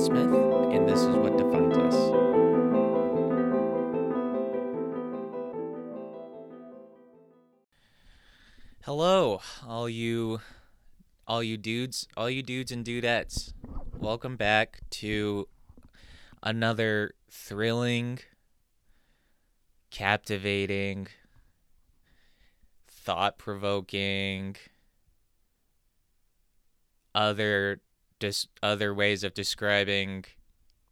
Smith, and this is what defines us. Hello, all you, all you dudes, all you dudes and dudettes. Welcome back to another thrilling, captivating, thought-provoking, other just other ways of describing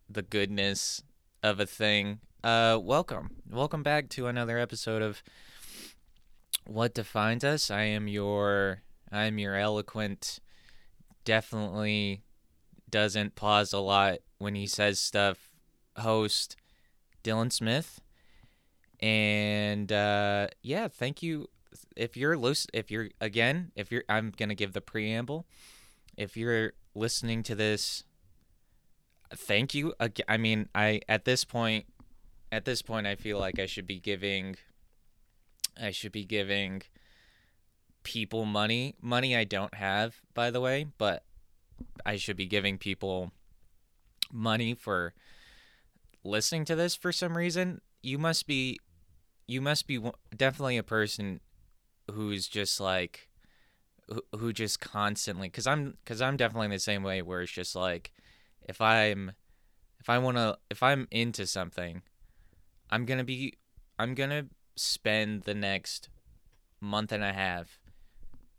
the goodness of a thing. Uh, welcome, welcome back to another episode of What Defines Us. I am your, I am your eloquent, definitely doesn't pause a lot when he says stuff. Host Dylan Smith, and uh, yeah, thank you. If you're loose, if you're again, if you're, I'm gonna give the preamble. If you're listening to this, thank you. I mean, I at this point, at this point, I feel like I should be giving. I should be giving people money. Money I don't have, by the way, but I should be giving people money for listening to this for some reason. You must be you must be definitely a person who's just like who, who just constantly cuz I'm cuz I'm definitely the same way where it's just like if I'm if I want to if I'm into something I'm going to be I'm going to spend the next month and a half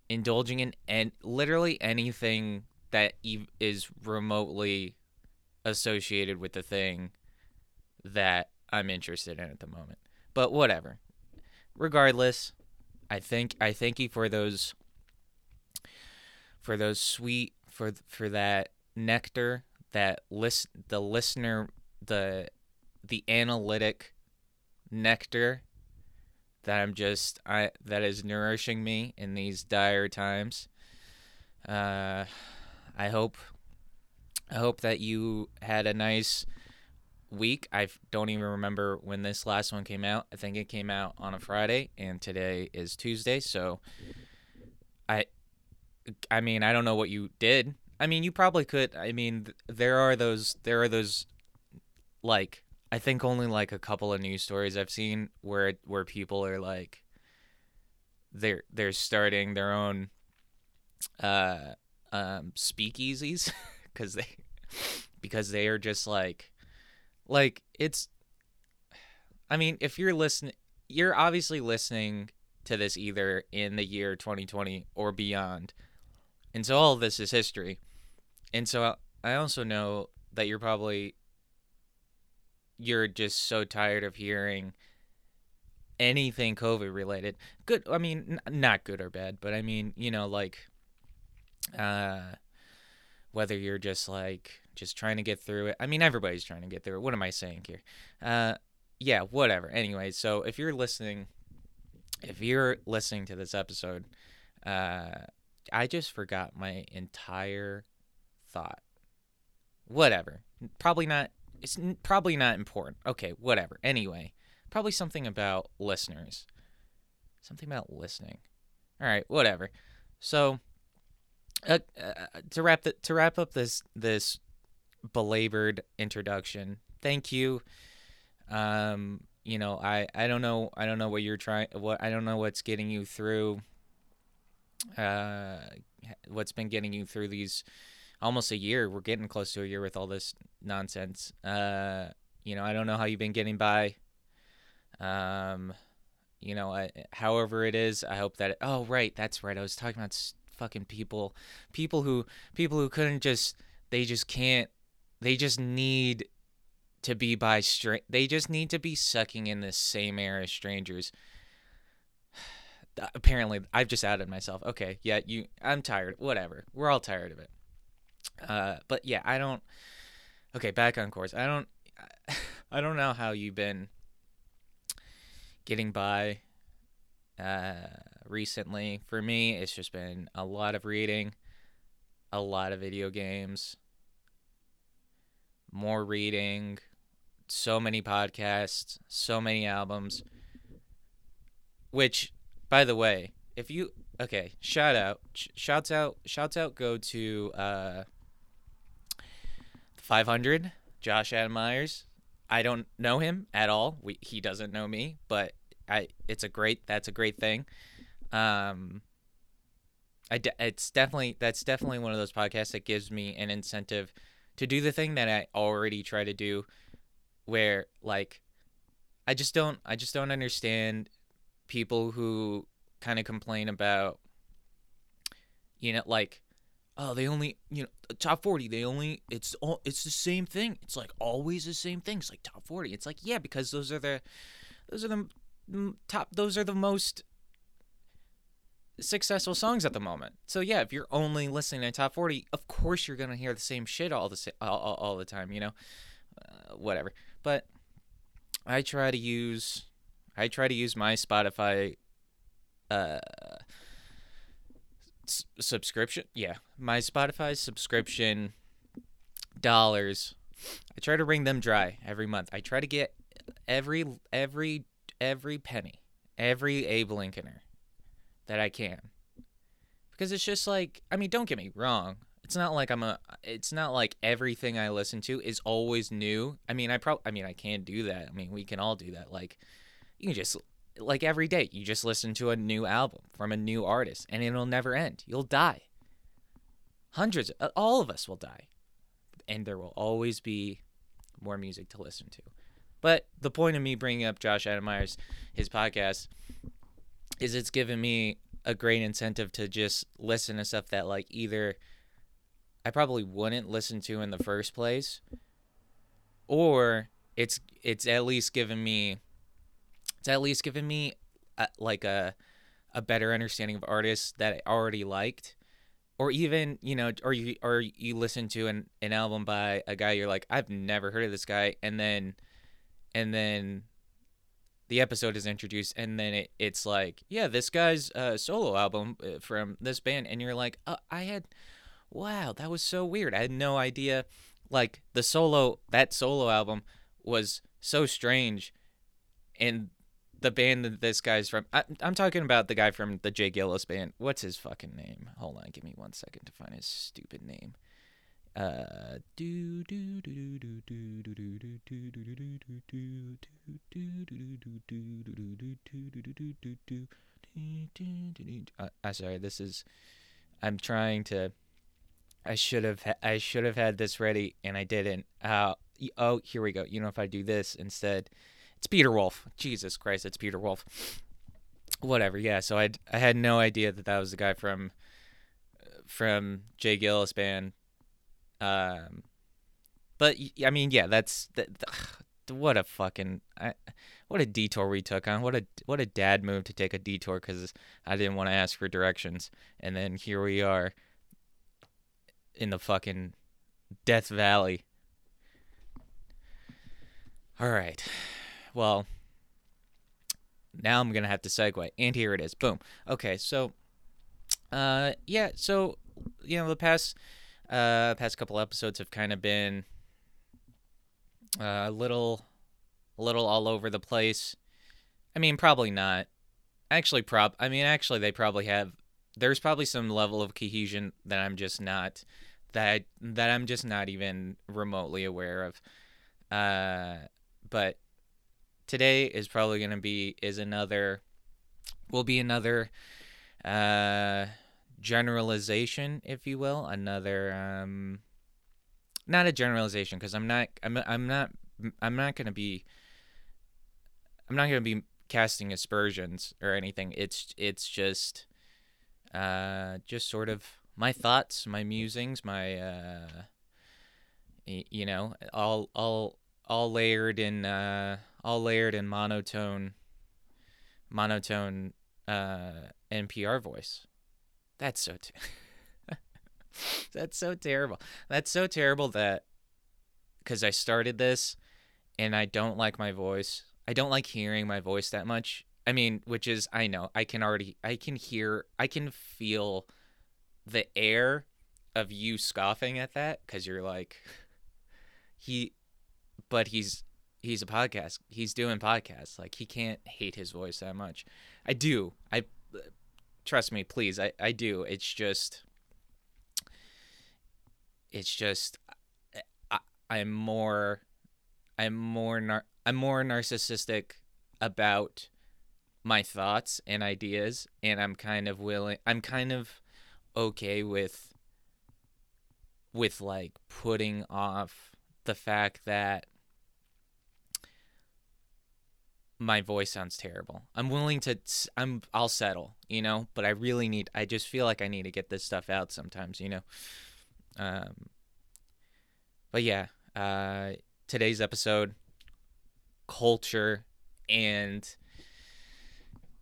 indulging in and literally anything that is remotely associated with the thing that I'm interested in at the moment. But whatever. Regardless, I think I thank you for those for those sweet for for that nectar that list the listener the the analytic nectar that I'm just I that is nourishing me in these dire times. Uh I hope I hope that you had a nice week. I don't even remember when this last one came out. I think it came out on a Friday and today is Tuesday, so I I mean, I don't know what you did. I mean, you probably could. I mean, there are those there are those like I think only like a couple of news stories I've seen where where people are like they're they're starting their own uh um speakeasies cuz they because they are just like like it's I mean, if you're listening you're obviously listening to this either in the year 2020 or beyond. And so all this is history. And so I also know that you're probably you're just so tired of hearing anything COVID related. Good, I mean, n- not good or bad, but I mean, you know, like, uh, whether you're just like just trying to get through it. I mean, everybody's trying to get through it. What am I saying here? Uh, yeah, whatever. Anyway, so if you're listening, if you're listening to this episode, uh, I just forgot my entire thought. Whatever. Probably not it's probably not important. Okay, whatever. Anyway, probably something about listeners. Something about listening. All right, whatever. So, uh, uh, to wrap the, to wrap up this this belabored introduction, thank you. Um, you know, I I don't know I don't know what you're trying what I don't know what's getting you through. Uh, what's been getting you through these almost a year. We're getting close to a year with all this nonsense. Uh, you know, I don't know how you've been getting by. Um, you know, I, however it is, I hope that. It, oh, right, that's right. I was talking about fucking people, people who people who couldn't just they just can't they just need to be by straight. They just need to be sucking in the same air as strangers. Apparently, I've just added myself. Okay, yeah, you. I'm tired. Whatever. We're all tired of it. Uh, but yeah, I don't. Okay, back on course. I don't. I don't know how you've been getting by uh, recently. For me, it's just been a lot of reading, a lot of video games, more reading, so many podcasts, so many albums. Which, by the way, if you okay, shout out, sh- shouts out, shouts out, go to uh, 500, Josh Adam Meyers. I don't know him at all. We, he doesn't know me, but I it's a great that's a great thing. Um, I de- it's definitely that's definitely one of those podcasts that gives me an incentive to do the thing that I already try to do, where like I just don't I just don't understand people who kind of complain about you know like oh they only you know top 40 they only it's all it's the same thing. It's like always the same thing. It's like top 40 it's like yeah because those are the those are the top those are the most successful songs at the moment. So yeah if you're only listening to top 40 of course you're gonna hear the same shit all the all, all, all the time you know? Uh, whatever. But i try to use i try to use my spotify uh s- subscription. Yeah, my Spotify subscription dollars. I try to wring them dry every month. I try to get every every every penny, every Abe Lincolner that I can. Because it's just like, I mean, don't get me wrong. It's not like I'm a. It's not like everything I listen to is always new. I mean, I probably. I mean, I can do that. I mean, we can all do that. Like, you can just like every day you just listen to a new album from a new artist and it'll never end. You'll die. Hundreds uh, all of us will die. And there will always be more music to listen to. But the point of me bringing up josh adam meyers his podcast is it's given me a great incentive to just listen to stuff that like either i probably wouldn't listen to in the first place or it's it's at least given me it's at least given me a, like a a better understanding of artists that I already liked. Or even you know or you or you listen to an, an album by a guy you're like I've never heard of this guy. And then and then the episode is introduced and then it, it's like yeah this guy's uh, solo album uh, from this band. And you're like uh, I had wow that was so weird. I had no idea. Like the solo that solo album was so strange. And the band that this guy's from. I, am talking about the guy from the J. Geils band. What's his fucking name? Hold on, give me one second to find his stupid name. Uh, do do do do do do do do do do do do do do I'm sorry. This is. I'm trying to. I should have. I should have had this ready, and I didn't. Uh, oh, here we go. You know, if I do this instead, it's Peter Wolf. Jesus Christ, it's Peter Wolf. Whatever. Yeah. So I I had no idea that that was the guy from from J. Geils band. Um, but I mean, yeah, that's that. What a fucking I, what a detour we took on. What a what a dad move to take a detour because I didn't want to ask for directions, and then here we are in the fucking Death Valley. All right well, now I'm gonna have to segue, and here it is. Boom. Okay, so, uh, yeah, so you know the past, uh, past couple episodes have kind of been uh, a little, a little all over the place. I mean, probably not. Actually, prob. I mean, actually, they probably have. There's probably some level of cohesion that I'm just not that that I'm just not even remotely aware of. Uh, but today is probably going to be is another will be another uh generalization if you will. Another um not a generalization because i'm not i'm, I'm not i'm not going to be i'm not going to be casting aspersions or anything. It's it's just uh just sort of my thoughts my musings my uh you know all all all layered in uh all layered in monotone monotone uh, NPR voice. That's so ter- That's so terrible. That's so terrible that cuz I started this and I don't like my voice. I don't like hearing my voice that much. I mean, which is I know. I can already I can hear I can feel the air of you scoffing at that cuz you're like he but he's he's a podcast. He's doing podcasts. Like he can't hate his voice that much. I do. I trust me, please. I I do. It's just it's just I I'm more I'm more nar- I'm more narcissistic about my thoughts and ideas and I'm kind of willing I'm kind of okay with with like putting off the fact that my voice sounds terrible. I'm willing to I'm I'll settle, you know, but I really need I just feel like I need to get this stuff out sometimes, you know. Um but yeah, uh today's episode culture and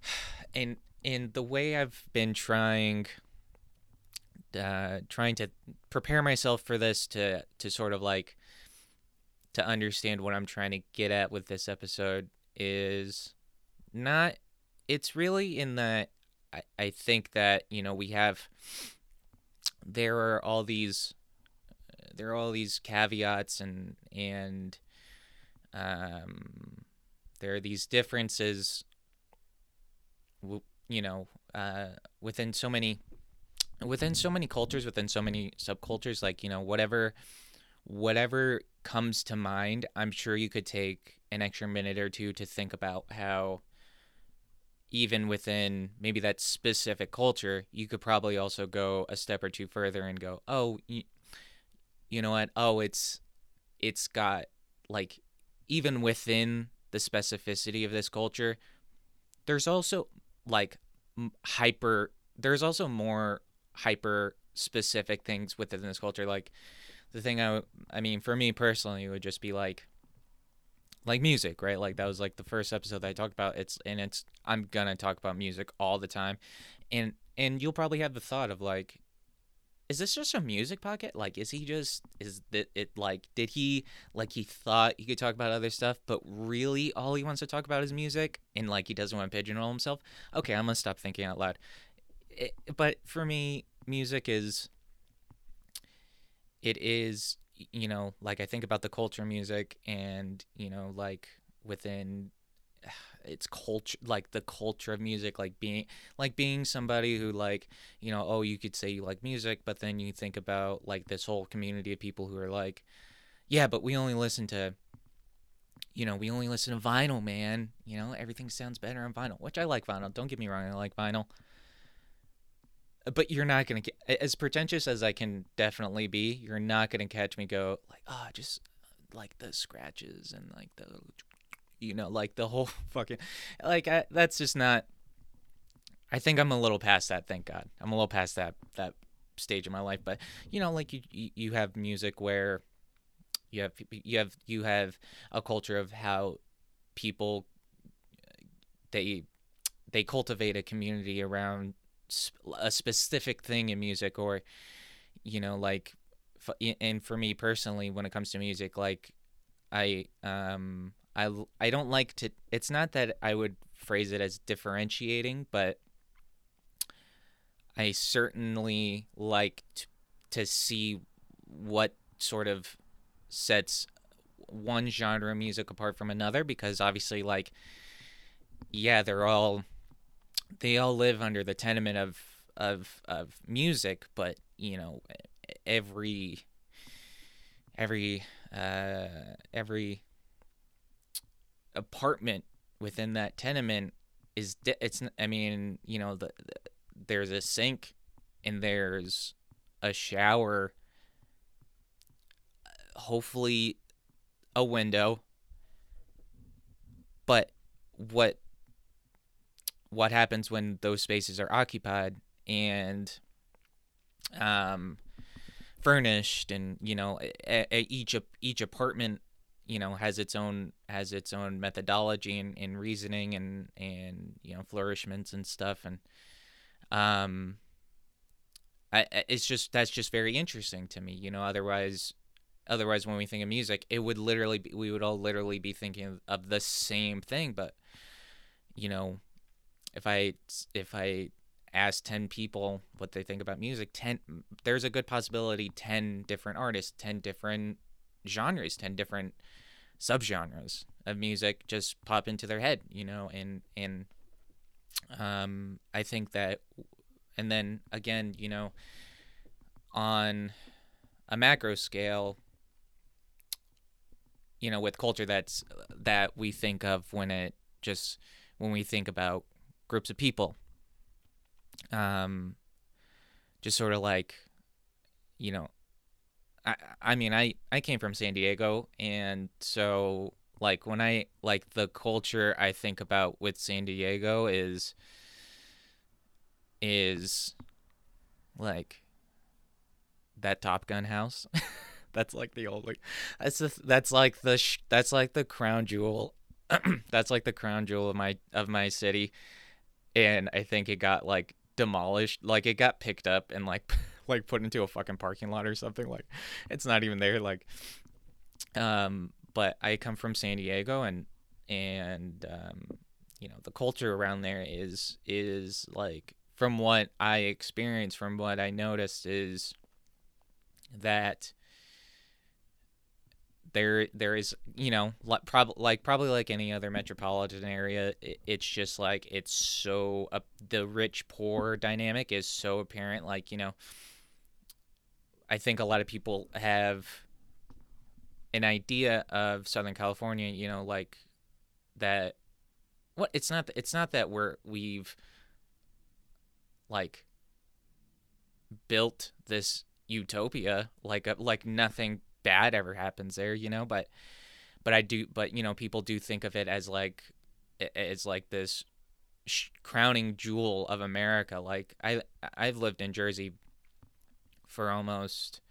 and and the way I've been trying uh trying to prepare myself for this to to sort of like to understand what I'm trying to get at with this episode is not it's really in the I, I think that you know we have there are all these there are all these caveats and and um there are these differences you know uh within so many within so many cultures within so many subcultures like you know whatever whatever comes to mind i'm sure you could take an extra minute or two to think about how even within maybe that specific culture, you could probably also go a step or two further and go, oh, you, you know what? Oh, it's it's got like even within the specificity of this culture, there's also like hyper. There's also more hyper specific things within this culture. Like the thing I, I mean, for me personally, would just be like like music, right? Like that was like the first episode that I talked about. It's and it's I'm gonna talk about music all the time, and and you'll probably have the thought of like, is this just a music pocket? Like, is he just is that it like did he like he thought he could talk about other stuff, but really all he wants to talk about is music, and like he doesn't want to pigeonhole himself? Okay, I'm gonna stop thinking out loud. It, but for me, music is it is you know, like I think about the culture music and, you know, like within its culture like the culture of music like being like being somebody who like you know oh you could say you like music but then you think about like this whole community of people who are like yeah but we only listen to you know we only listen to vinyl man. You know everything sounds better on vinyl which i like vinyl don't get me wrong i like vinyl but you're not gonna get as pretentious as I can definitely be. You're not gonna catch me go like, oh, just like the scratches and like the, you know, like the whole fucking, like I, that's just not. I think I'm a little past that. Thank God, I'm a little past that that stage of my life. But you know, like you you have music where you have you have you have a culture of how people uh, they they cultivate a community around a specific thing in music or you know like and for me personally when it comes to music like i um i i don't like to it's not that i would phrase it as differentiating but i certainly like to, to see what sort of sets one genre of music apart from another because obviously like yeah they're all they all live under the tenement of of of music, but you know, every every uh, every apartment within that tenement is it's I mean, you know, the, the there's a sink and there's a shower hopefully a window. But what what happens when those spaces are occupied and um, furnished and you know a, a each each apartment you know has its own has its own methodology and, and reasoning and and you know flourishments and stuff. And um I, it's just that's just very interesting to me you know otherwise otherwise when we think of music it would literally be, we would all literally be thinking of the same thing. But you know if I if I ask 10 people what they think about music 10 there's a good possibility 10 different artists 10 different genres 10 different subgenres of music just pop into their head you know and and um i think that and then again you know on a macro scale you know with culture that's that we think of when it just when we think about groups of people um just sort of like you know I I mean I I came from San Diego and so like when I like the culture I think about with San Diego is is like that Top Gun house. that's like the only that's the, that's like the that's like the crown jewel. that's like the crown jewel of my of my city and I think it got like demolished like it got picked up and like like put into a fucking parking lot or something like it's not even there like um but I come from San Diego and and um you know the culture around there is is like from what I experienced from what I noticed is that there there is you know like probably like probably like any other metropolitan area it, it's just like it's so uh, the rich poor dynamic is so apparent like you know I think a lot of people have an idea of Southern California, you know, like that. What it's not. It's not that we're we've like built this utopia, like a, like nothing bad ever happens there, you know. But but I do. But you know, people do think of it as like it's like this crowning jewel of America. Like I I've lived in Jersey for almost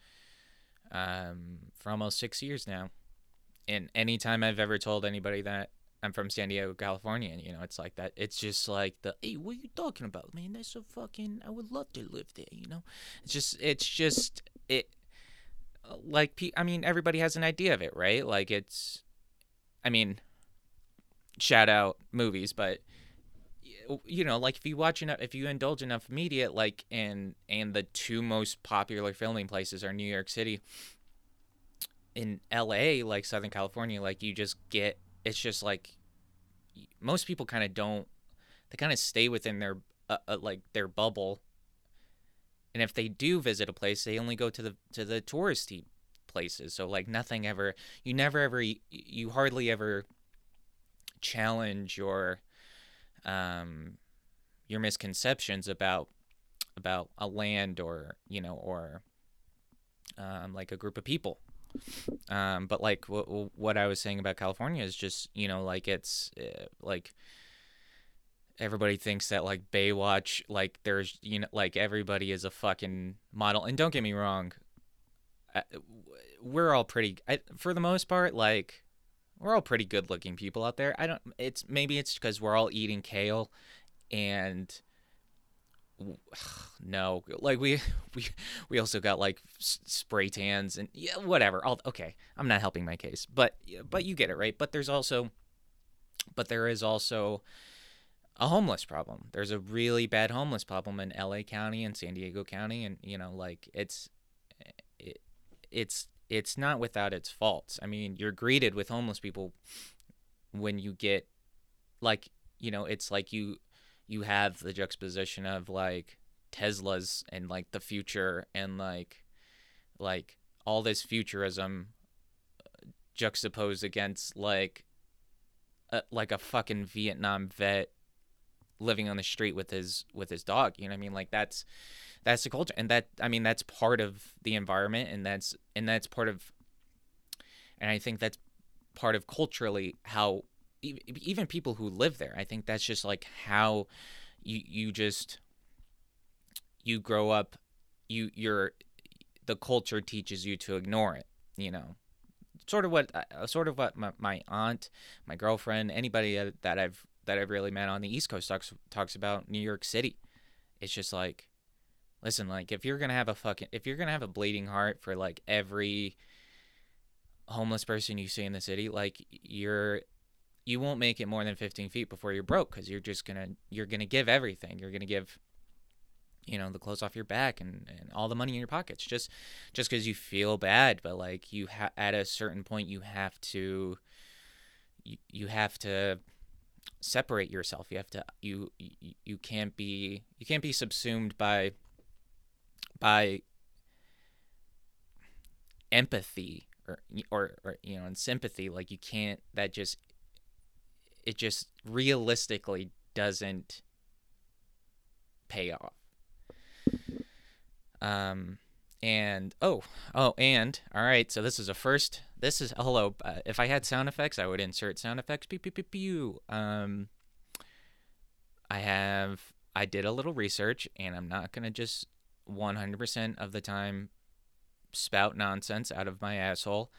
um, for almost six years now. And anytime I've ever told anybody that I'm from San Diego, California, you know, it's like that. It's just like the hey, what are you talking about, man? That's so fucking. I would love to live there, you know. It's just, it's just it. Like, I mean, everybody has an idea of it, right? Like, it's, I mean, shout out movies, but you know, like if you watch enough, if you indulge enough media, like and and the two most popular filming places are New York City, in L.A., like Southern California, like you just get it's just like most people kind of don't they kind of stay within their uh, uh, like their bubble and if they do visit a place they only go to the to the touristy places so like nothing ever you never ever you hardly ever challenge your um, your misconceptions about about a land or you know or um, like a group of people. Um, but like w- what I was saying about California is just you know like it's uh, like everybody thinks that like Baywatch like there's you know like everybody is a fucking model. And don't get me wrong uh, we're all pretty for the most part like we're all pretty good looking people out there. I don't it's maybe it's because we're all eating kale and no like we we we also got like spray tans and yeah whatever. Okay i'm not helping my case but but you get it right? But there's also but there is also a homeless problem there's a really bad homeless problem in la county and san diego county and you know like it's it, it's it's not without its faults. I mean, you're greeted with homeless people when you get like, you know, it's like you you have the juxtaposition of like Teslas and like the future and like like all this futurism uh, juxtaposed against like a, like a fucking Vietnam vet living on the street with his with his dog. You know what I mean? Like that's that's the culture and that i mean that's part of the environment and that's and that's part of and i think that's part of culturally how even people who live there i think that's just like how you you just you grow up you you're the culture teaches you to ignore it you know sort of what uh, sort of what my, my aunt my girlfriend anybody that, that i've that i've really met on the east coast talks talks about new york city it's just like listen, like if you're gonna have a fucking if you're gonna have a bleeding heart for like every homeless person you see in the city, like you're you won't make it more than 15 feet before you're broke because you're just gonna you're gonna give everything. You're gonna give you know the clothes off your back and, and all the money in your pockets just just because you feel bad but like you ha- at a certain point you have to you, you have to separate yourself. You have to you, you you can't be you can't be subsumed by by empathy or or, or you know in sympathy. Like you can't that just it just realistically doesn't pay off. Um and oh oh and all right so this is a first this is hello uh, if i had sound effects i would insert sound effects pew pew pew pew um i have i did a little research and i'm not gonna just 100% of the time spout nonsense out of my asshole.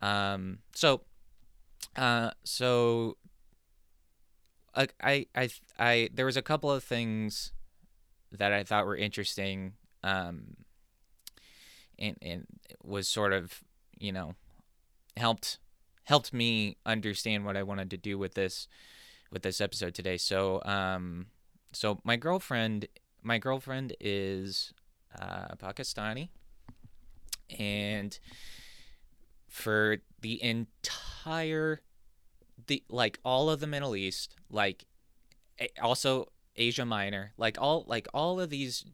Um, so, uh, so I, I, I, I, there was a couple of things that I thought were interesting, um, and and was sort of, you know, helped helped me understand what I wanted to do with this with this episode today. So, um, so my girlfriend, my girlfriend is uh, Pakistani and for the entire the like all of the Middle East, like also Asia Minor, like all like all of these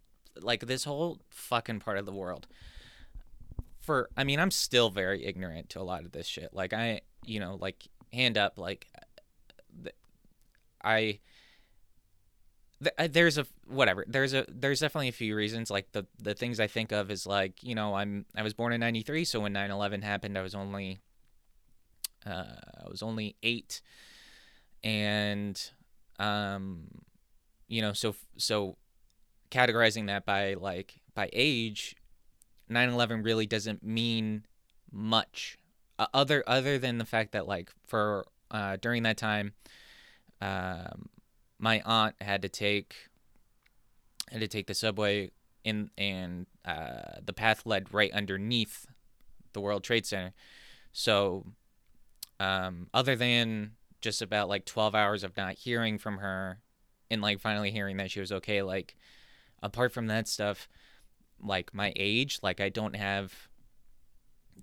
like this whole fucking part of the world. For I mean, I'm still very ignorant to a lot of this shit. Like I, you know, like hand up like I uh, there's a whatever. There's a there's definitely a few reasons. Like the the things i think of is like you know i'm i was born in 93 so when 9-11 happened i was only uh i was only eight. And um you know so so categorizing that by like by age 9-11 really doesn't mean much uh, other other than the fact that like for uh during that time um my aunt had to take had to take the subway in and uh, the path led right underneath the World Trade Center. So, um, other than just about like 12 hours of not hearing from her and like finally hearing that she was okay, like apart from that stuff, like my age, like I don't have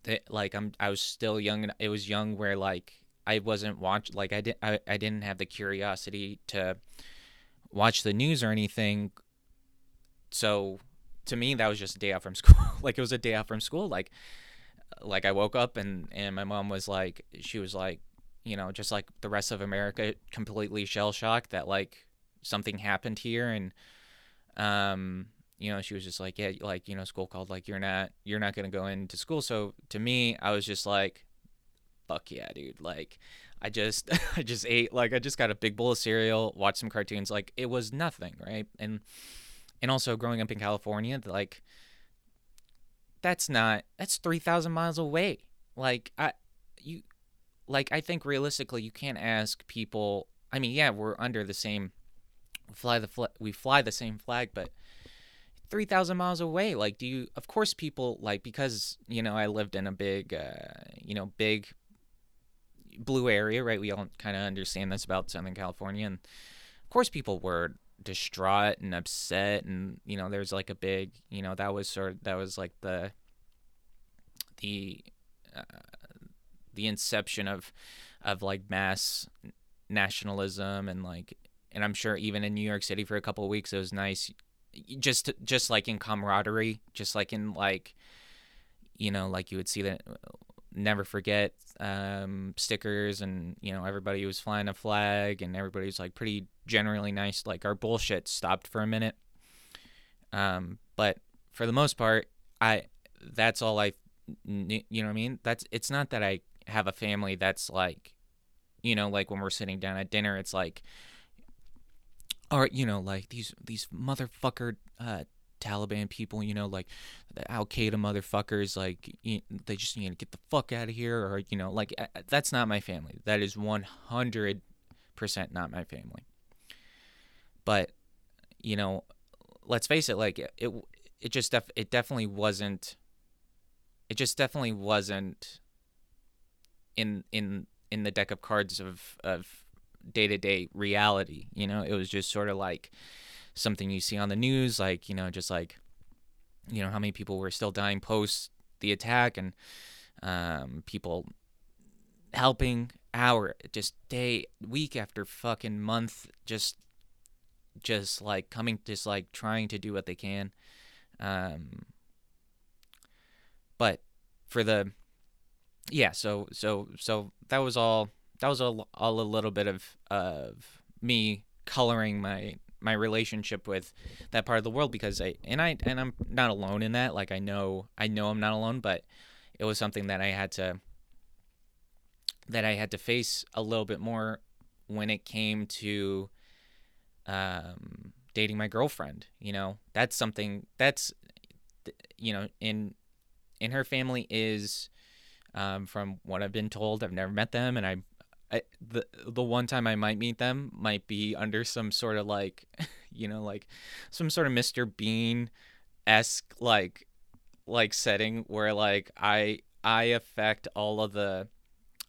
that, like I'm, I was still young. and It was young where like I wasn't watch like I didn't I, I didn't have the curiosity to watch the news or anything. So to me that was just a day off from school. like it was a day off from school. Like like I woke up and and my mom was like she was like, you know, just like the rest of America completely shell shocked that like something happened here and um you know she was just like yeah like you know school called like you're not you're not going to go into school so to me i was just like fuck yeah, dude. Like, I just I just ate like I just got a big bowl of cereal, watched some cartoons. Like it was nothing, right? And and also growing up in California, like that's not that's three thousand miles away. Like I you like I think realistically you can't ask people. I mean, yeah, we're under the same fly the fl- we fly the same flag, but 3000 miles away. Like do you of course people like because you know i lived in a big uh, you know big blue area, right? We all kind of understand this about Southern California, and of course, people were distraught and upset, and you know, there's like a big, you know, that was sort of that was like the the uh, the inception of of like mass nationalism and like and I'm sure even in New York City for a couple weeks it was nice just just like in camaraderie just like in like you know like you would see that never forget um, stickers and you know everybody was flying a flag and everybody was like pretty generally nice like our bullshit stopped for a minute. Um, but for the most part i that's all i you know what i mean? That's it's not that i have a family that's like you know like when we're sitting down at dinner it's like or you know like these these motherfucker uh, Taliban people, you know, like the Al Qaeda motherfuckers, like you, they just need to get the fuck out of here, or you know, like that's not my family. That is one hundred percent not my family. But you know, let's face it, like it, it, it just def- it definitely wasn't. It just definitely wasn't in in in the deck of cards of of day to day reality. You know, it was just sort of like something you see on the news, like, you know, just like, you know, how many people were still dying post the attack and um, people helping hour, just day, week after fucking month, just, just like coming, just like trying to do what they can. Um, but for the, yeah, so so so that was all that was all, a little bit of of me coloring my my relationship with that part of the world because I and I and I'm not alone in that. Like I know I know I'm not alone, but it was something that I had to that I had to face a little bit more when it came to um, dating my girlfriend. You know, that's something that's you know in in her family is um, from what I've been told. I've never met them, and I, I the the one time I might meet them might be under some sort of like, you know, like some sort of Mr. Bean esque like like setting where like I I affect all of the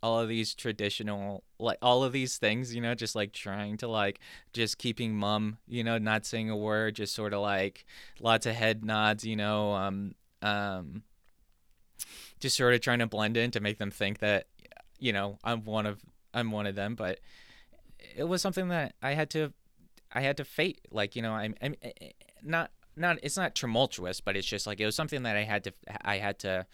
all of these traditional like all of these things you know just like trying to like just keeping mum you know not saying a word just sort of like lots of head nods you know um um just sort of trying to blend in to make them think that you know I'm one of I'm one of them but it was something that I had to I had to fate like you know I'm, I'm eh, eh, not not it's not tumultuous but it's just like it was something that I had to I had to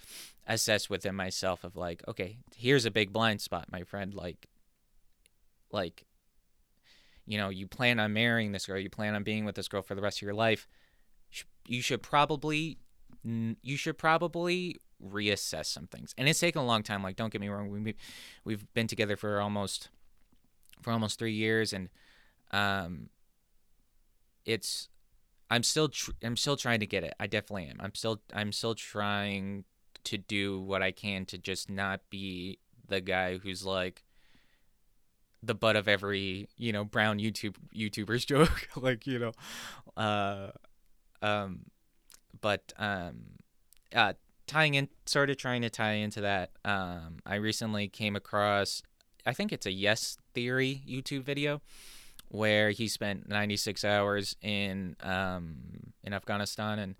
assess within myself of like okay here's a big blind spot my friend like like you know you plan on marrying this girl you plan on being with this girl for the rest of your life. You should probably you should probably reassess some things. And it's taken a long time. Like, don't get me wrong, we we've been together for almost for almost three years, and um, it's I'm still tr- I'm still trying to get it. I definitely am. I'm still I'm still trying to do what I can to just not be the guy who's like the butt of every you know brown YouTube YouTuber's joke. like you know, uh, um, but um, uh, tying in, sort of trying to tie into that, um, I recently came across, I think it's a Yes Theory YouTube video where he spent 96 hours in um, in Afghanistan, and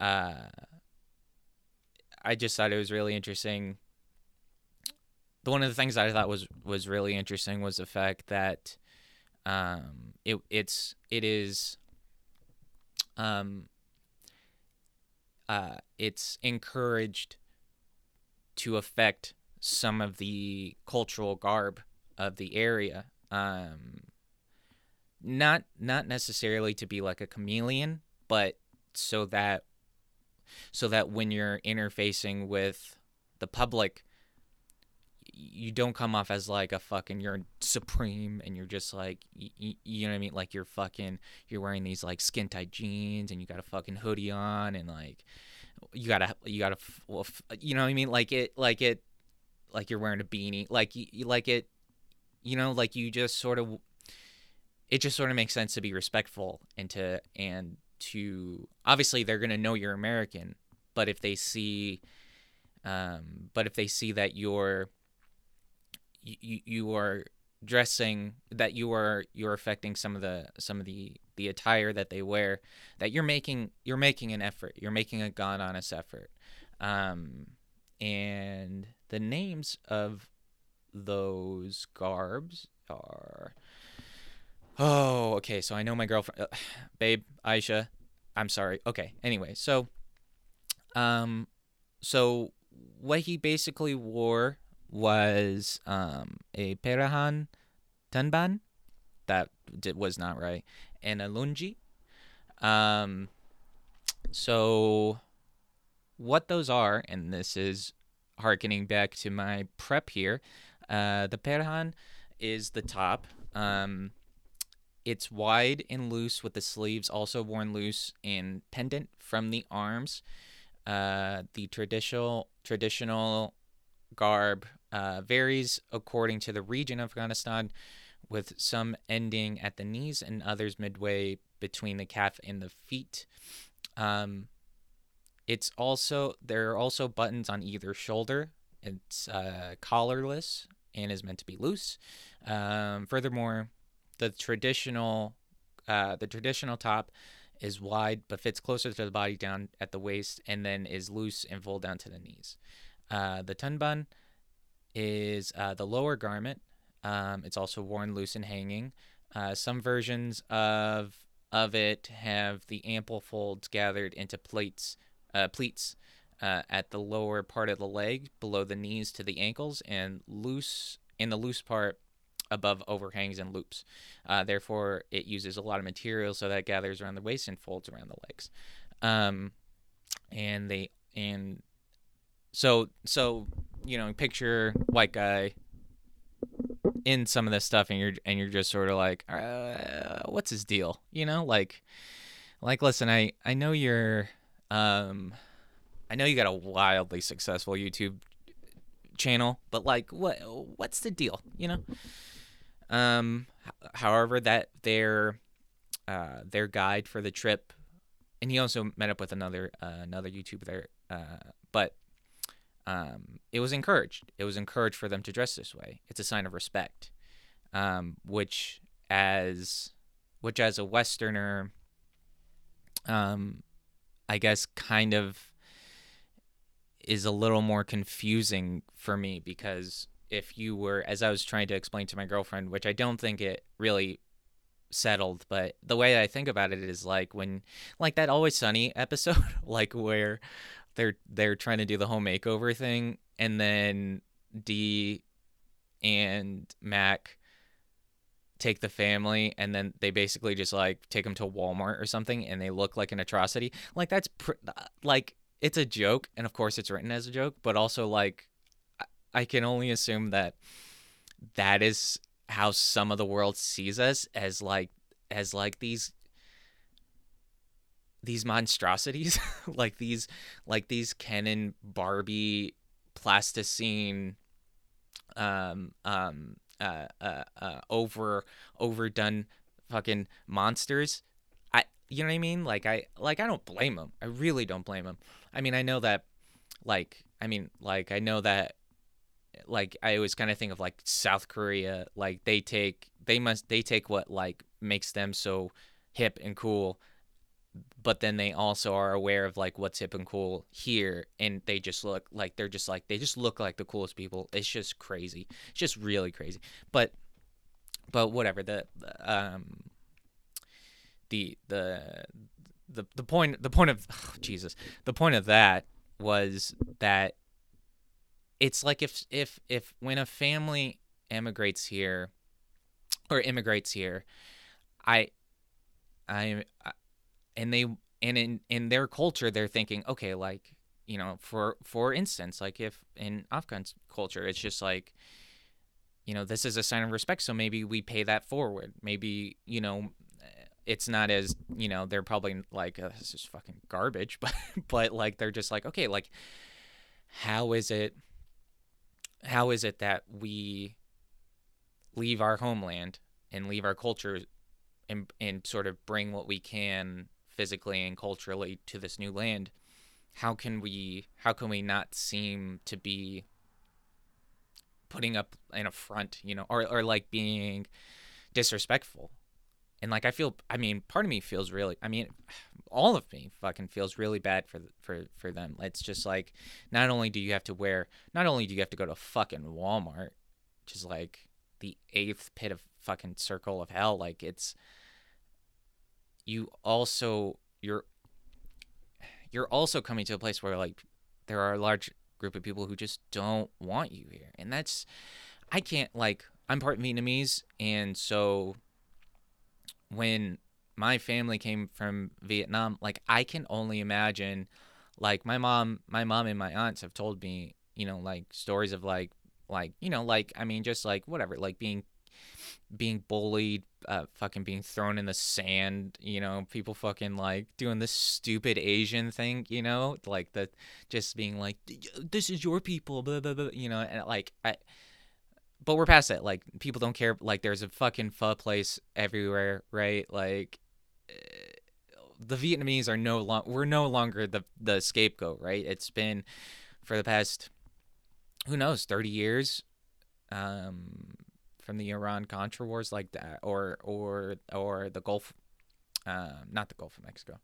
uh, I just thought it was really interesting. The one of the things that I thought was was really interesting was the fact that um, it it's it is um, uh, it's encouraged to affect some of the cultural garb of the area. Um, not not necessarily to be like a chameleon, but so that so that when you're interfacing with the public, you don't come off as like a fucking you're supreme and you're just like you, you know what I mean? Like you're fucking you're wearing these like skin tight jeans and you got a fucking hoodie on and like you gotta you gotta you know what I mean? Like it like it like you're wearing a beanie. Like you like it you know like you just sort of it just sort of makes sense to be respectful and to and to obviously they're gonna know you're American but if they see um but if they see that you're you, you are dressing that you are you're affecting some of the some of the the attire that they wear that you're making you're making an effort you're making a god honest effort. Um and the names of those garbs are oh okay so i know my girlfriend uh, babe aisha i'm sorry okay anyway so um so what he basically wore was um, a Perahan Tanban. That was not right. And a Lungi. Um, so, what those are, and this is harkening back to my prep here, uh, the Perahan is the top. Um, it's wide and loose with the sleeves also worn loose and pendant from the arms. Uh, the traditional traditional garb uh, varies according to the region of Afghanistan, with some ending at the knees and others midway between the calf and the feet. Um, it's also there are also buttons on either shoulder. It's uh, collarless and is meant to be loose. Um, furthermore, the traditional uh, the traditional top is wide but fits closer to the body down at the waist and then is loose and full down to the knees. Uh, the tunban is uh, the lower garment. Um, it's also worn loose and hanging. Uh, some versions of of it have the ample folds gathered into plates, uh, pleats, uh, at the lower part of the leg, below the knees to the ankles, and loose in the loose part above overhangs and loops. Uh, therefore, it uses a lot of material so that gathers around the waist and folds around the legs. Um, and they and so so you know picture white guy in some of this stuff and you're and you're just sort of like uh, what's his deal? You know like like listen i i know you're um i know you got a wildly successful youtube channel but like what what's the deal you know? Um however that their uh their guide for the trip and he also met up with another uh, another youtuber there uh but um, it was encouraged. It was encouraged for them to dress this way. It's a sign of respect, um, which as which as a Westerner, um, I guess kind of is a little more confusing for me because if you were, as I was trying to explain to my girlfriend, which I don't think it really settled, but the way I think about it is like when, like that Always Sunny episode, like where they're they're trying to do the home makeover thing, and then Dee and Mac take the family and then they basically just like take them to Walmart or something and they look like an atrocity. Like that's pr- like it's a joke and of course it's written as a joke, but also like I can only assume that that is how some of the world sees us as like as like these these monstrosities like these like these and Barbie plasticine um um uh, uh uh over overdone fucking monsters. I you know what i mean? Like i like i don't blame them i really don't blame them i mean i know that like i mean like i know that like i always kind of think of like south korea. Like they take they must they take what like makes them so hip and cool but then they also are aware of like what's hip and cool here and they just look like they're just like they just look like the coolest people. It's just crazy. It's just really crazy. But but whatever the um the the the the point the point of oh, Jesus. The point of that was that it's like if if if when a family emigrates here or immigrates here I I and they and in in their culture they're thinking okay like you know for for instance like if in afghan culture it's just like you know this is a sign of respect so maybe we pay that forward. Maybe you know it's not as you know they're probably like oh, this is fucking garbage but but like they're just like okay like how is it how is it that we leave our homeland and leave our culture and and sort of bring what we can physically and culturally to this new land how can we how can we not seem to be putting up an affront you know or, or like being disrespectful? And like i feel i mean part of me feels really i mean all of me fucking feels really bad for for for them. It's just like not only do you have to wear not only do you have to go to fucking walmart which is like the eighth pit of fucking circle of hell like it's you also you're you're also coming to a place where like there are a large group of people who just don't want you here. And that's i can't like i'm part vietnamese and so when my family came from vietnam like i can only imagine like my mom my mom and my aunts have told me you know like stories of like like you know like i mean just like whatever like being being bullied, uh, fucking being thrown in the sand, you know, people fucking like doing this stupid Asian thing, you know, like the just being like, this is your people, blah, blah, blah, you know, and like, I, but we're past that. Like, people don't care. Like, there's a fucking pho place everywhere, right? Like, the Vietnamese are no longer, we're no longer the, the scapegoat, right? It's been for the past, who knows, 30 years. Um, from the Iran Contra wars like that, or or or the Gulf, uh, not the Gulf of Mexico,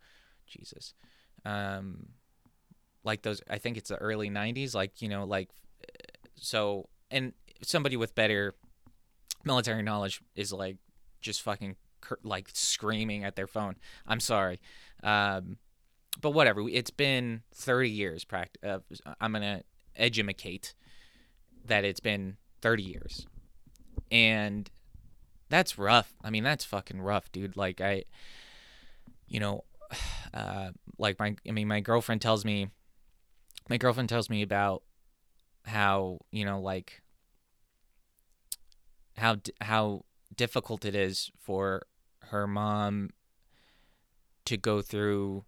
Jesus, um, like those. I think it's the early '90s, like you know, like so, and somebody with better military knowledge is like just fucking like screaming at their phone. I'm sorry. Um, but whatever. It's been 30 years. Pract- uh, I'm gonna edumacate that it's been 30 years, and that's rough. I mean, that's fucking rough, dude. Like I, you know, uh, like my, I mean, my girlfriend tells me, my girlfriend tells me about how you know, like how how difficult it is for her mom to go through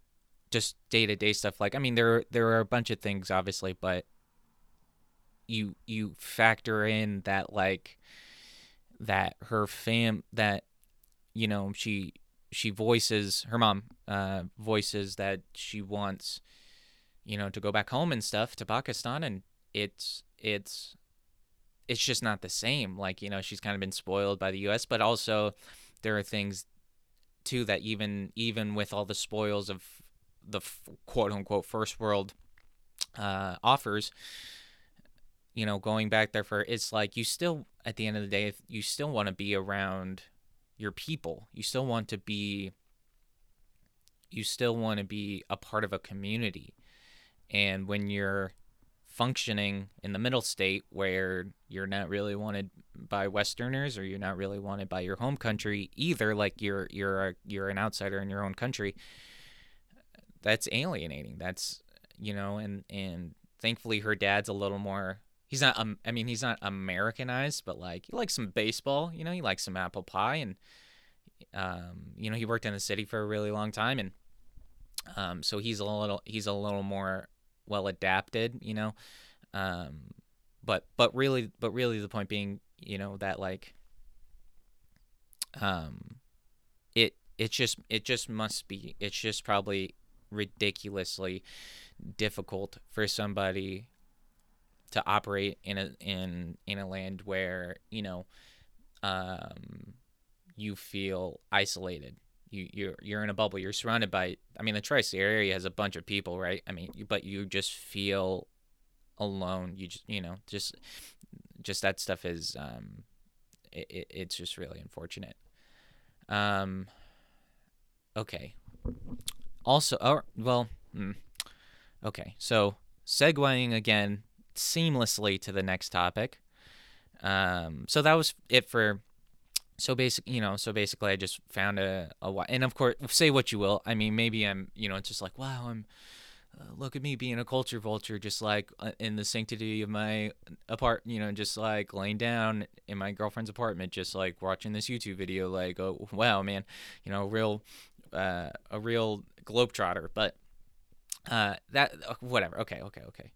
just day to day stuff. Like, I mean, there there are a bunch of things, obviously, but you you factor in that like that her fam that you know she she voices her mom uh voices that she wants you know to go back home and stuff to Pakistan and it's it's it's just not the same. Like you know she's kind of been spoiled by the US but also there are things too that even even with all the spoils of the quote unquote first world uh, offers, you know, going back there for it's like you still at the end of the day you still want to be around your people. You still want to be you still want to be a part of a community. And when you're functioning in the middle state where you're not really wanted by westerners or you're not really wanted by your home country either like you're you're a, you're an outsider in your own country that's alienating that's you know and and thankfully her dad's a little more he's not um, i mean he's not americanized but like he likes some baseball you know he likes some apple pie and um you know he worked in the city for a really long time and um so he's a little he's a little more well adapted, you know. Um, but but really but really the point being, you know, that like um it it just it just must be it's just probably ridiculously difficult for somebody to operate in a in in a land where, you know, um you feel isolated you you're you're in a bubble. You're surrounded by. I mean, the tri-state area has a bunch of people, right? I mean, but you just feel alone. You just you know just just that stuff is um, it, it's just really unfortunate. Um, okay. Also, oh well, hmm. okay. So segueing again seamlessly to the next topic. Um, so that was it for so basically, you know, so basically, I just found a, a and of course, say what you will. I mean, maybe I'm, you know, it's just like, wow, I'm, uh, look at me being a culture vulture, just like uh, in the sanctity of my apart, you know, just like laying down in my girlfriend's apartment, just like watching this YouTube video, like, oh wow, man, you know, real, uh, a real globetrotter. But uh, that uh, whatever. Okay, okay, okay.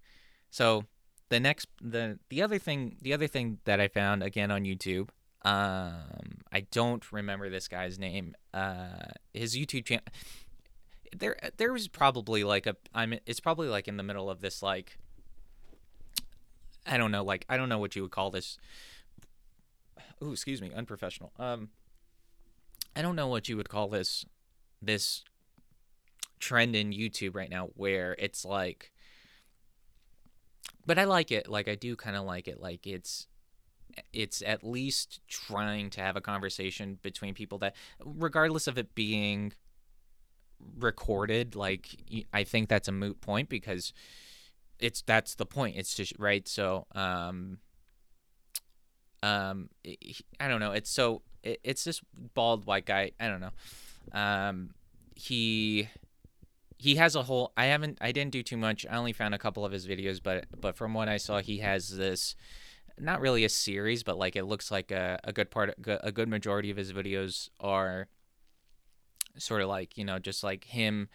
So the next, the the other thing, the other thing that I found again on YouTube um, I don't remember this guy's name. Uh, his YouTube channel. There, there was probably like a. I'm. It's probably like in the middle of this like. I don't know. Like I don't know what you would call this. Oh, excuse me, unprofessional. Um. I don't know what you would call this. This trend in YouTube right now, where it's like. But I like it. Like I do kind of like it. Like it's it's at least trying to have a conversation between people that regardless of it being recorded like i think that's a moot point because it's that's the point it's just right so um um i don't know it's so it, it's this bald white guy i don't know um he he has a whole i haven't i didn't do too much. I only found a couple of his videos but but from what i saw he has this not really a series, but like it looks like a, a good part, a good majority of his videos are sort of like, you know, just like him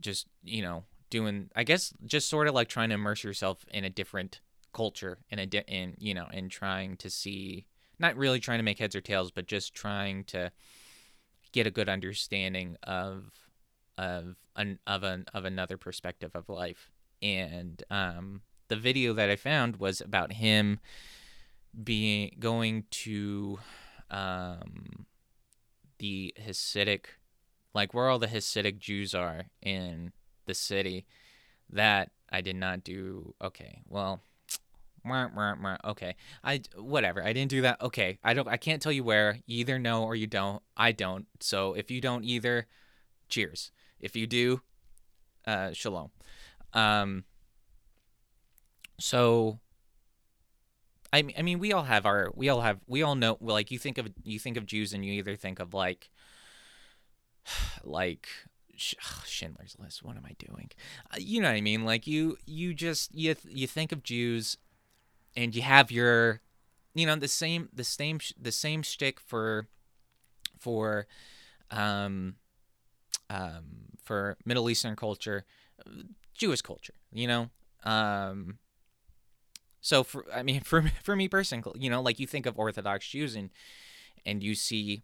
just, you know, doing, I guess, just sort of like trying to immerse yourself in a different culture in a, di- in, you know, and trying to see, not really trying to make heads or tails, but just trying to get a good understanding of, of an, of an, of another perspective of life. And, um, the video that I found was about him being going to um, the Hasidic, like where all the Hasidic Jews are in the city. That I did not do. Okay, well, okay, I whatever. I didn't do that. Okay, I don't. I can't tell you where. You either know or you don't. I don't. So if you don't either, cheers. If you do, uh, shalom. Um, so I mean, I mean, we all have our, we all have, we all know. Like, you think of, you think of Jews, and you either think of like, like Schindler's List. What am I doing? Uh, you know what I mean? Like, you, you just, you, you think of Jews, and you have your, you know, the same, the same, the same shtick for, for, um, um, for Middle Eastern culture, Jewish culture. You know, um so for I mean for for me personally, you know, like you think of Orthodox Jews and and you see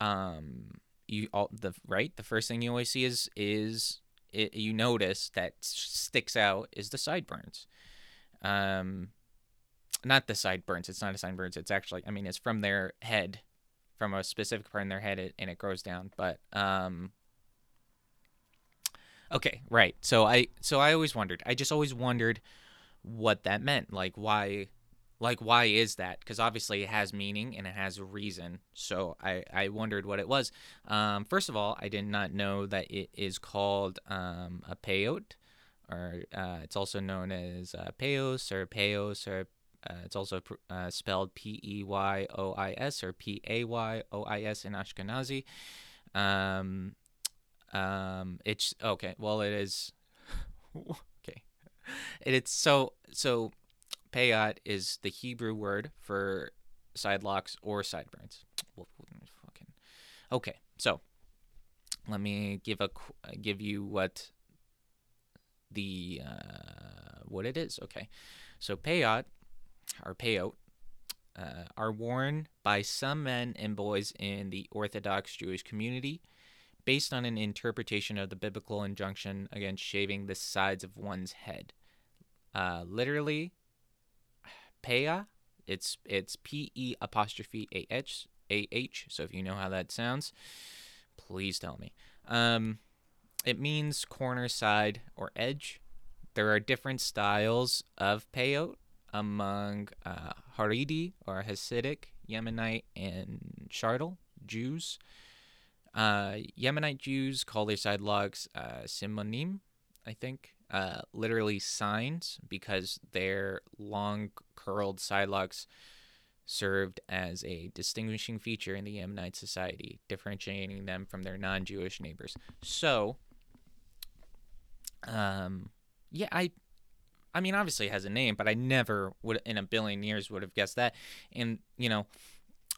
um you all the right the first thing you always see is is it, you notice that sticks out is the sideburns. Um not the sideburns, it's not a sideburns, it's actually I mean it's from their head from a specific part in their head and it grows down, but um Okay, right. So I so I always wondered. I just always wondered what that meant. Like why like why is that? Because obviously it has meaning and it has a reason. So I, I wondered what it was. Um, first of all, I did not know that it is called um, a peyote, or uh, it's also known as uh, peyos or peyos, or uh, it's also uh, spelled P E Y O I S or P A Y O I S in Ashkenazi. Um, um, it's okay. Well, it is okay, it's so so Payot is the Hebrew word for side locks or sideburns. Okay, so let me give a give you what the uh, what it is. Okay, so payot or payot uh, are worn by some men and boys in the Orthodox Jewish community based on an interpretation of the biblical injunction against shaving the sides of one's head. Uh, literally, Peah, it's it's P E apostrophe A H A H. So if you know how that sounds, please tell me. Um, it means corner, side, or edge. There are different styles of peyot among uh, or Hasidic, Yemenite, and Chardal Jews. Uh, Yemenite Jews call their side locks uh, simanim, I think, uh, literally signs, because their long curled side locks served as a distinguishing feature in the Yemenite society, differentiating them from their non Jewish neighbors. So, um, yeah, I. I mean, obviously it has a name, but I never would, in a billion years, would have guessed that. And you know,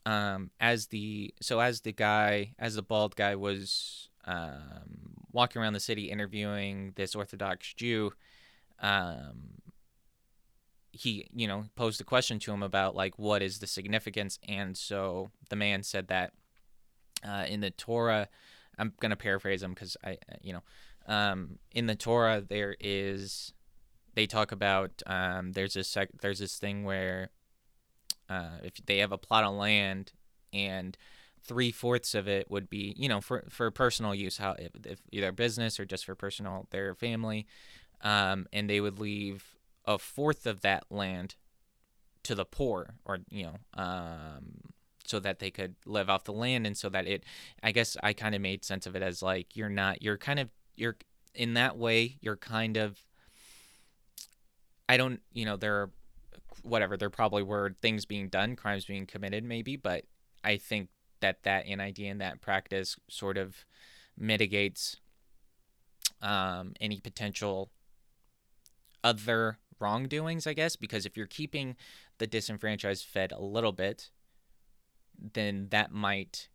um, as the so as the guy as the bald guy was um, walking around the city interviewing this Orthodox Jew, um, he you know posed a question to him about like what is the significance, and so the man said that uh, in the Torah, I'm gonna paraphrase him because I you know um, in the Torah there is they talk about um, there's this sec- there's this thing where uh, if they have a plot of land and three fourths of it would be, you know, for for personal use, how if, if either business or just for personal their family, um, and they would leave a fourth of that land to the poor, or you know, um, so that they could live off the land, and so that it, I guess, I kind of made sense of it as like you're not, you're kind of, you're in that way, you're kind of. I don't, you know, there are whatever there probably were things being done crimes being committed maybe but i think that that in idea and that practice sort of mitigates um, any potential other wrongdoings i guess because if you're keeping the disenfranchised fed a little bit then that might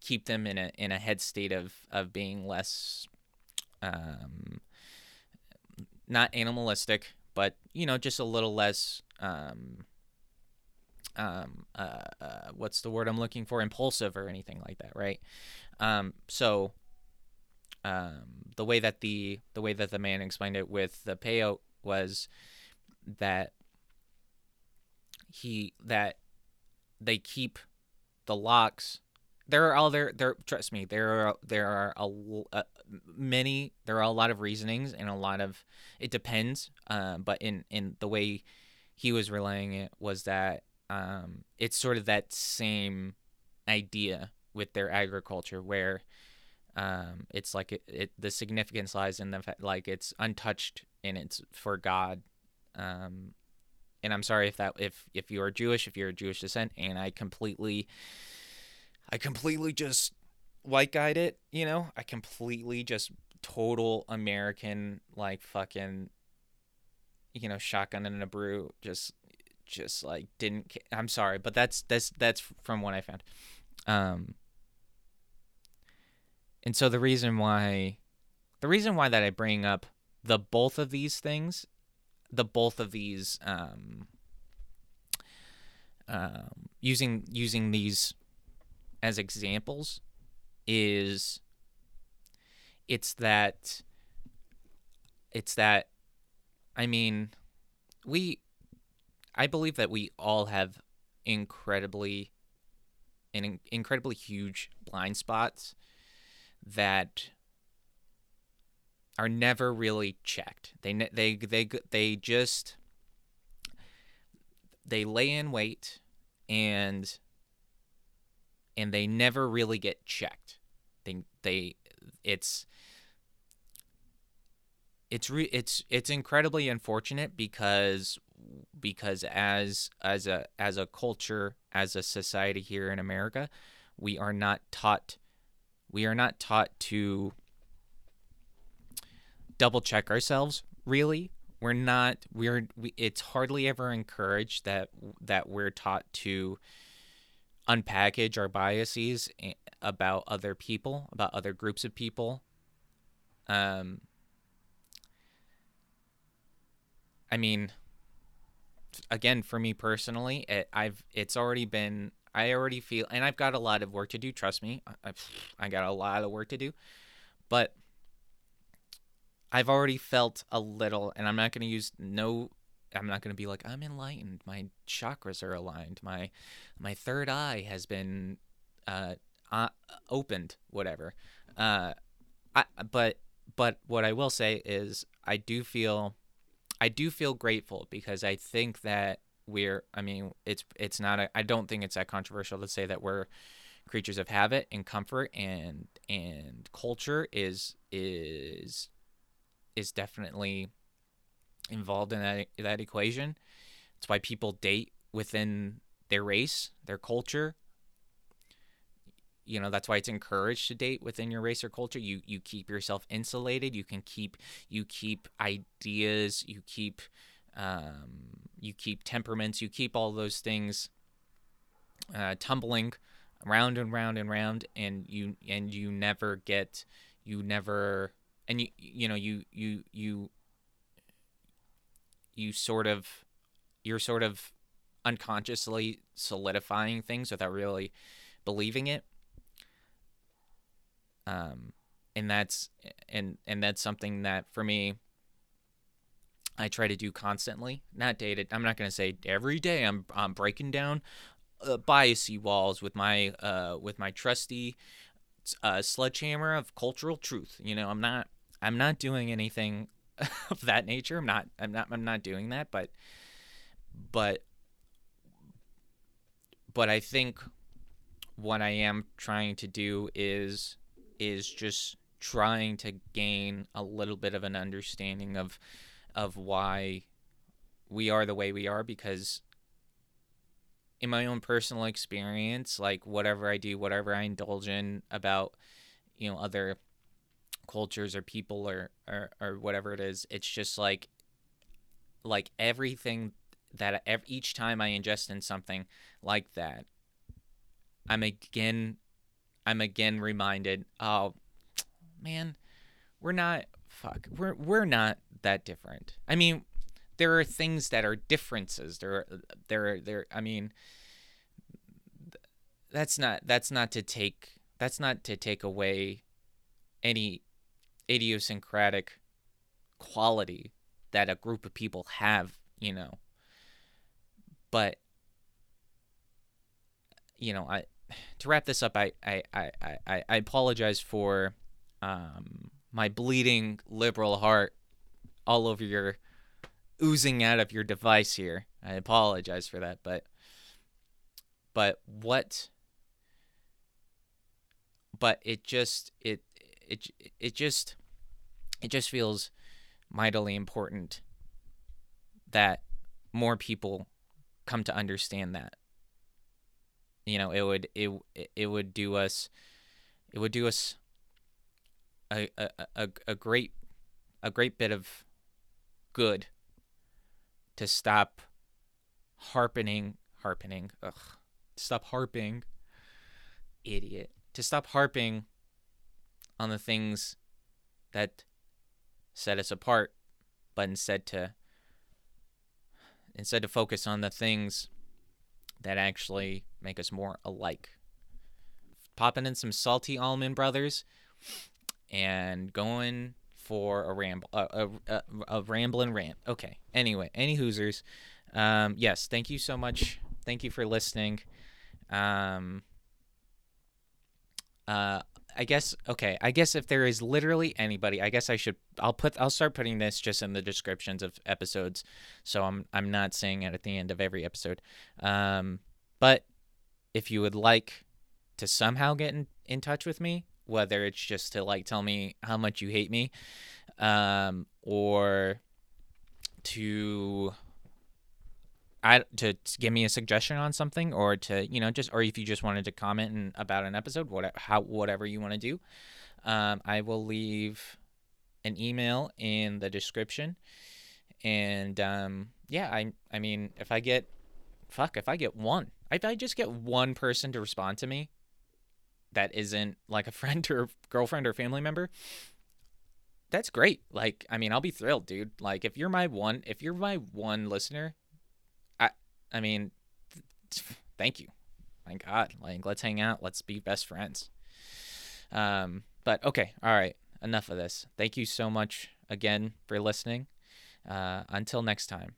keep them in a in a head state of of being less um, not animalistic but you know just a little less um, um, uh, uh, what's the word I'm looking for? Impulsive or anything like that, right? Um, so um, the way that the the way that the man explained it with the payot was that he that they keep the locks there are other there trust me there are there are a, a, many there are a lot of reasonings and a lot of it depends uh, but in in the way he was relaying it was that um, it's sort of that same idea with their agriculture where um, it's like it, it the significance lies in the fact like it's untouched and it's for God. Um, and I'm sorry if that if if you're Jewish, if you're a Jewish descent, and I completely, I completely just white guide it. You know, I completely just total American like fucking, you know, shotgun and a brew. Just just like didn't. I'm sorry, but that's that's that's from what I found. Um, and so the reason why the reason why that I bring up the both of these things, the both of these um, um, using using these as examples is it's that it's that I mean we I believe that we all have incredibly an incredibly huge blind spots that are never really checked. They they they they just they lay in wait and and they never really get checked. They they it's it's re- it's it's incredibly unfortunate because because as as a as a culture as a society here in America, we are not taught we are not taught to double check ourselves really we're not we're we, it's hardly ever encouraged that that we're taught to unpackage our biases about other people about other groups of people um i mean again for me personally it, i've it's already been I already feel, and I've got a lot of work to do. Trust me, I, I got a lot of work to do, but I've already felt a little, and I'm not going to use no. I'm not going to be like I'm enlightened. My chakras are aligned. My my third eye has been uh, uh opened. Whatever. Uh, I but but what I will say is I do feel I do feel grateful because I think that we're I mean it's it's not I don't think it's that controversial to say that we're creatures of habit and comfort and and culture is is is definitely involved in that that equation. It's why people date within their race, their culture. You know, that's why it's encouraged to date within your race or culture. You you keep yourself insulated. You can keep you keep ideas. You keep um, you keep temperaments, you keep all those things uh, tumbling round and round and round, and you and you never get, you never, and you you know you you you you sort of you're sort of unconsciously solidifying things without really believing it. Um, and that's and and that's something that for me I try to do constantly. Not dated. I'm not going to say every day. I'm I'm breaking down uh, biasy walls with my uh with my trusty uh, sledgehammer of cultural truth. You know, I'm not I'm not doing anything of that nature. I'm not I'm not I'm not doing that, but but but I think what I am trying to do is is just trying to gain a little bit of an understanding of of why we are the way we are because in my own personal experience like whatever i do whatever i indulge in about you know other cultures or people or or, or whatever it is it's just like like everything that each time i ingest in something like that i'm again i'm again reminded oh man we're not fuck we're we're not that different. I mean, there are things that are differences. There, there, there. I mean, that's not that's not to take that's not to take away any idiosyncratic quality that a group of people have, you know. But you know, I to wrap this up, I I I I, I apologize for um, my bleeding liberal heart all over your oozing out of your device here. I apologize for that, but but what but it just it it it just it just feels mightily important that more people come to understand that. You know it would it it would do us it would do us a a, a, a great a great bit of good to stop harping harping ugh stop harping idiot to stop harping on the things that set us apart but instead to instead to focus on the things that actually make us more alike. Popping in some salty Allman Brothers and going for a ramble, a, a, a, rambling rant. Okay. Anyway, any Hoosers. Um, yes, thank you so much. Thank you for listening. Um, uh, I guess okay. I guess if there is literally anybody, I guess I should. I'll put. I'll start putting this just in the descriptions of episodes, so I'm I'm not saying it at the end of every episode. Um, but if you would like to somehow get in, in touch with me, whether it's just to like tell me how much you hate me, um, or to I to, give me a suggestion on something or to you know just or if you just wanted to comment in, about an episode whatever how whatever you want to do um, I will leave an email in the description. And um, yeah I I mean if I get fuck if I get one if I just get one person to respond to me that isn't like a friend or girlfriend or family member that's great. Like I mean I'll be thrilled dude. Like if you're my one if you're my one listener I mean, thank you. My God, like let's hang out. Let's be best friends. Um, but okay, all right. Enough of this. Thank you so much again for listening. Uh, until next time.